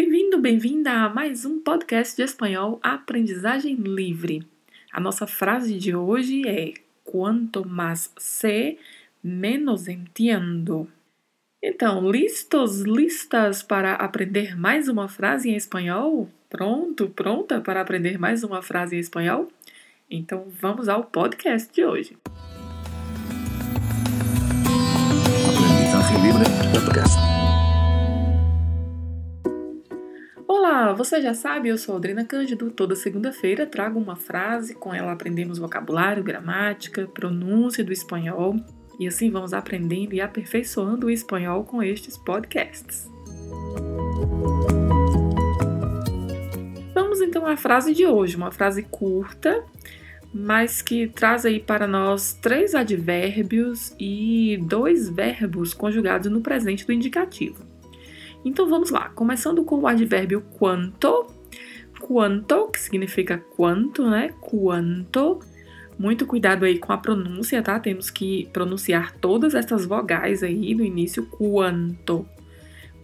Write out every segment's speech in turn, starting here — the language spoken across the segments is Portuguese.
Bem-vindo, bem-vinda a mais um podcast de espanhol Aprendizagem Livre. A nossa frase de hoje é: Quanto mais sé, menos entiendo. Então, listos, listas para aprender mais uma frase em espanhol? Pronto, pronta para aprender mais uma frase em espanhol? Então, vamos ao podcast de hoje. Aprendizagem Livre Podcast. Olá, você já sabe, eu sou Adriana Cândido. Toda segunda-feira trago uma frase, com ela aprendemos vocabulário, gramática, pronúncia do espanhol e assim vamos aprendendo e aperfeiçoando o espanhol com estes podcasts. Vamos então à frase de hoje, uma frase curta, mas que traz aí para nós três advérbios e dois verbos conjugados no presente do indicativo. Então vamos lá, começando com o advérbio quanto. Quanto, que significa quanto, né? Quanto. Muito cuidado aí com a pronúncia, tá? Temos que pronunciar todas essas vogais aí no início. Quanto.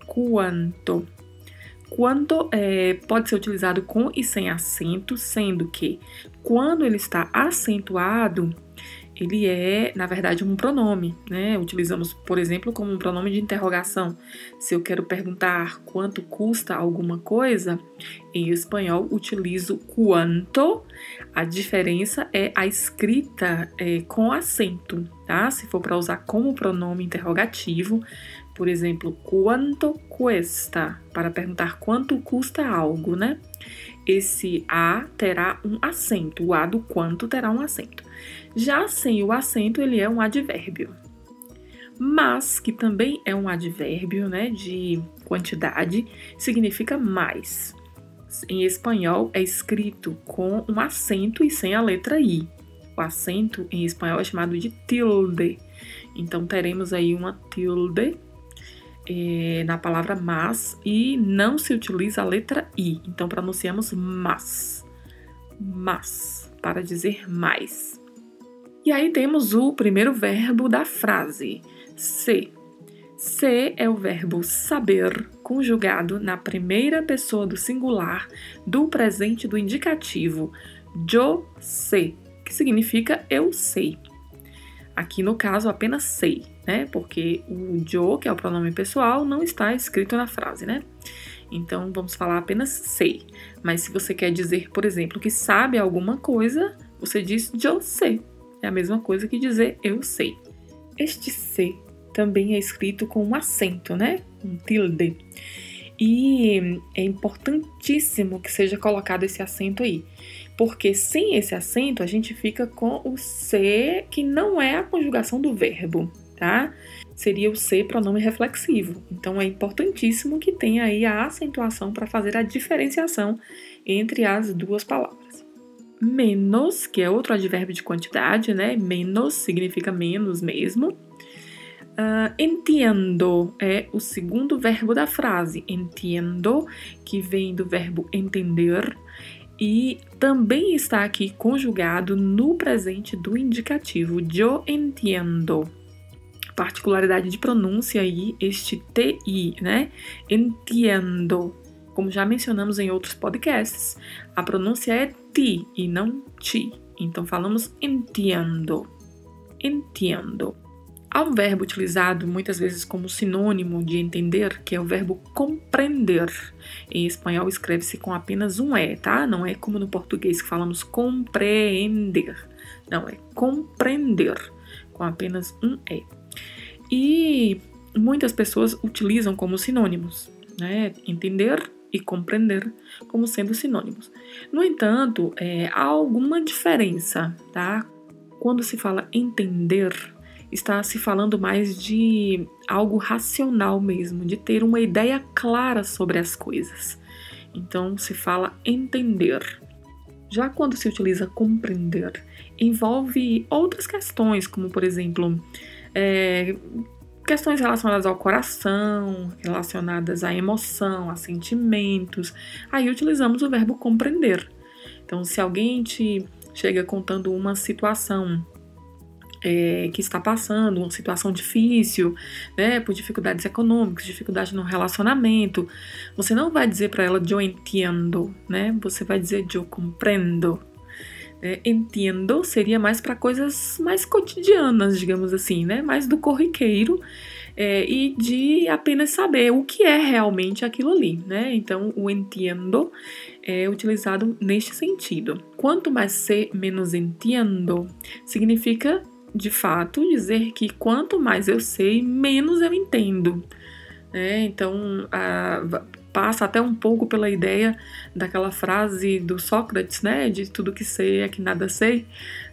Quanto. Quanto é, pode ser utilizado com e sem acento, sendo que quando ele está acentuado, ele é, na verdade, um pronome, né? Utilizamos, por exemplo, como um pronome de interrogação. Se eu quero perguntar quanto custa alguma coisa, em espanhol utilizo quanto. A diferença é a escrita é, com acento, tá? Se for para usar como pronome interrogativo, por exemplo, quanto cuesta, para perguntar quanto custa algo, né? Esse A terá um acento, o A do quanto terá um acento. Já sem o acento, ele é um advérbio. Mas, que também é um advérbio né, de quantidade, significa mais. Em espanhol é escrito com um acento e sem a letra I. O acento em espanhol é chamado de tilde. Então teremos aí uma tilde é, na palavra mas e não se utiliza a letra I. Então pronunciamos mas. Mas, para dizer mais. E aí temos o primeiro verbo da frase, ser. Ser é o verbo saber conjugado na primeira pessoa do singular do presente do indicativo yo sé, que significa eu sei. Aqui no caso apenas sei, né? Porque o yo, que é o pronome pessoal, não está escrito na frase, né? Então vamos falar apenas sei. Mas se você quer dizer, por exemplo, que sabe alguma coisa, você diz yo sé. É a mesma coisa que dizer eu sei. Este C também é escrito com um acento, né? Um tilde. E é importantíssimo que seja colocado esse acento aí, porque sem esse acento a gente fica com o C que não é a conjugação do verbo, tá? Seria o C pronome reflexivo. Então é importantíssimo que tenha aí a acentuação para fazer a diferenciação entre as duas palavras menos, que é outro advérbio de quantidade, né? Menos significa menos mesmo. Uh, entiendo é o segundo verbo da frase. Entiendo, que vem do verbo entender e também está aqui conjugado no presente do indicativo. Yo entiendo. Particularidade de pronúncia aí, este TI, né? Entiendo. Como já mencionamos em outros podcasts, a pronúncia é ti e não ti. Então falamos entiendo. Entiendo. Há um verbo utilizado muitas vezes como sinônimo de entender, que é o verbo compreender. Em espanhol escreve-se com apenas um E, tá? Não é como no português que falamos compreender. Não, é compreender, com apenas um E. E muitas pessoas utilizam como sinônimos, né? Entender e compreender como sendo sinônimos. No entanto, é, há alguma diferença, tá? Quando se fala entender, está se falando mais de algo racional mesmo, de ter uma ideia clara sobre as coisas. Então se fala entender. Já quando se utiliza compreender, envolve outras questões, como por exemplo, é, questões relacionadas ao coração, relacionadas à emoção, a sentimentos. Aí utilizamos o verbo compreender. Então, se alguém te chega contando uma situação é, que está passando uma situação difícil, né, por dificuldades econômicas, dificuldade no relacionamento, você não vai dizer para ela eu entendo, né? Você vai dizer eu compreendo. É, entendo seria mais para coisas mais cotidianas, digamos assim, né? Mais do corriqueiro é, e de apenas saber o que é realmente aquilo ali, né? Então, o entendo é utilizado neste sentido. Quanto mais sei, menos entendo, significa de fato dizer que quanto mais eu sei, menos eu entendo. Né? Então, a, passa até um pouco pela ideia daquela frase do Sócrates, né? De tudo que sei é que nada sei,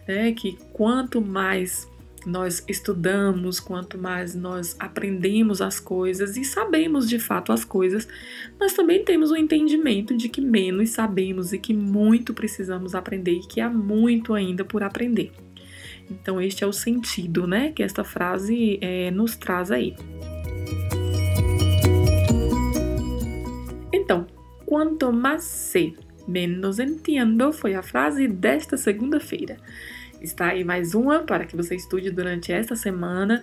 né? Que quanto mais nós estudamos, quanto mais nós aprendemos as coisas e sabemos de fato as coisas, nós também temos o entendimento de que menos sabemos e que muito precisamos aprender e que há muito ainda por aprender. Então, este é o sentido né, que esta frase é, nos traz aí. Então, quanto mais sei, menos entendo foi a frase desta segunda-feira. Está aí mais uma para que você estude durante esta semana.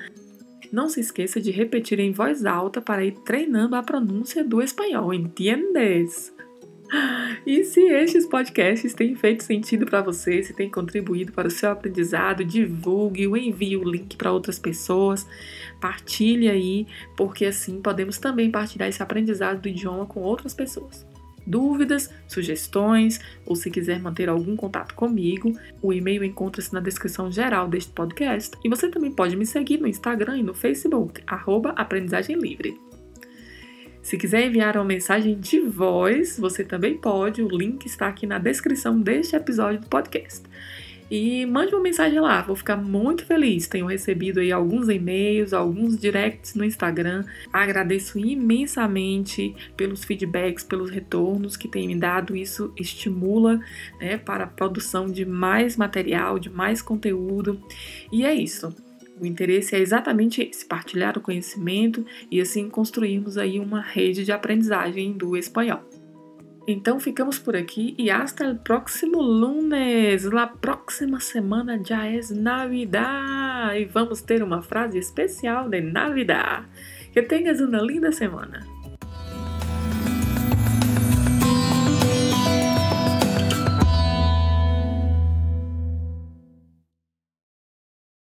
Não se esqueça de repetir em voz alta para ir treinando a pronúncia do espanhol, entiendes? E se estes podcasts têm feito sentido para você, se têm contribuído para o seu aprendizado, divulgue, envie o link para outras pessoas, partilhe aí, porque assim podemos também partilhar esse aprendizado do idioma com outras pessoas. Dúvidas, sugestões ou se quiser manter algum contato comigo, o e-mail encontra-se na descrição geral deste podcast. E você também pode me seguir no Instagram e no Facebook, arroba Aprendizagem Livre. Se quiser enviar uma mensagem de voz, você também pode, o link está aqui na descrição deste episódio do podcast e mande uma mensagem lá, vou ficar muito feliz. Tenho recebido aí alguns e-mails, alguns directs no Instagram. Agradeço imensamente pelos feedbacks, pelos retornos que tem me dado. Isso estimula né, para a produção de mais material, de mais conteúdo. E é isso. O interesse é exatamente esse, partilhar o conhecimento e assim construirmos aí uma rede de aprendizagem do espanhol. Então ficamos por aqui e hasta el próximo lunes. La próxima semana já é Navidad e vamos ter uma frase especial de Navidad. Que tenhas uma linda semana.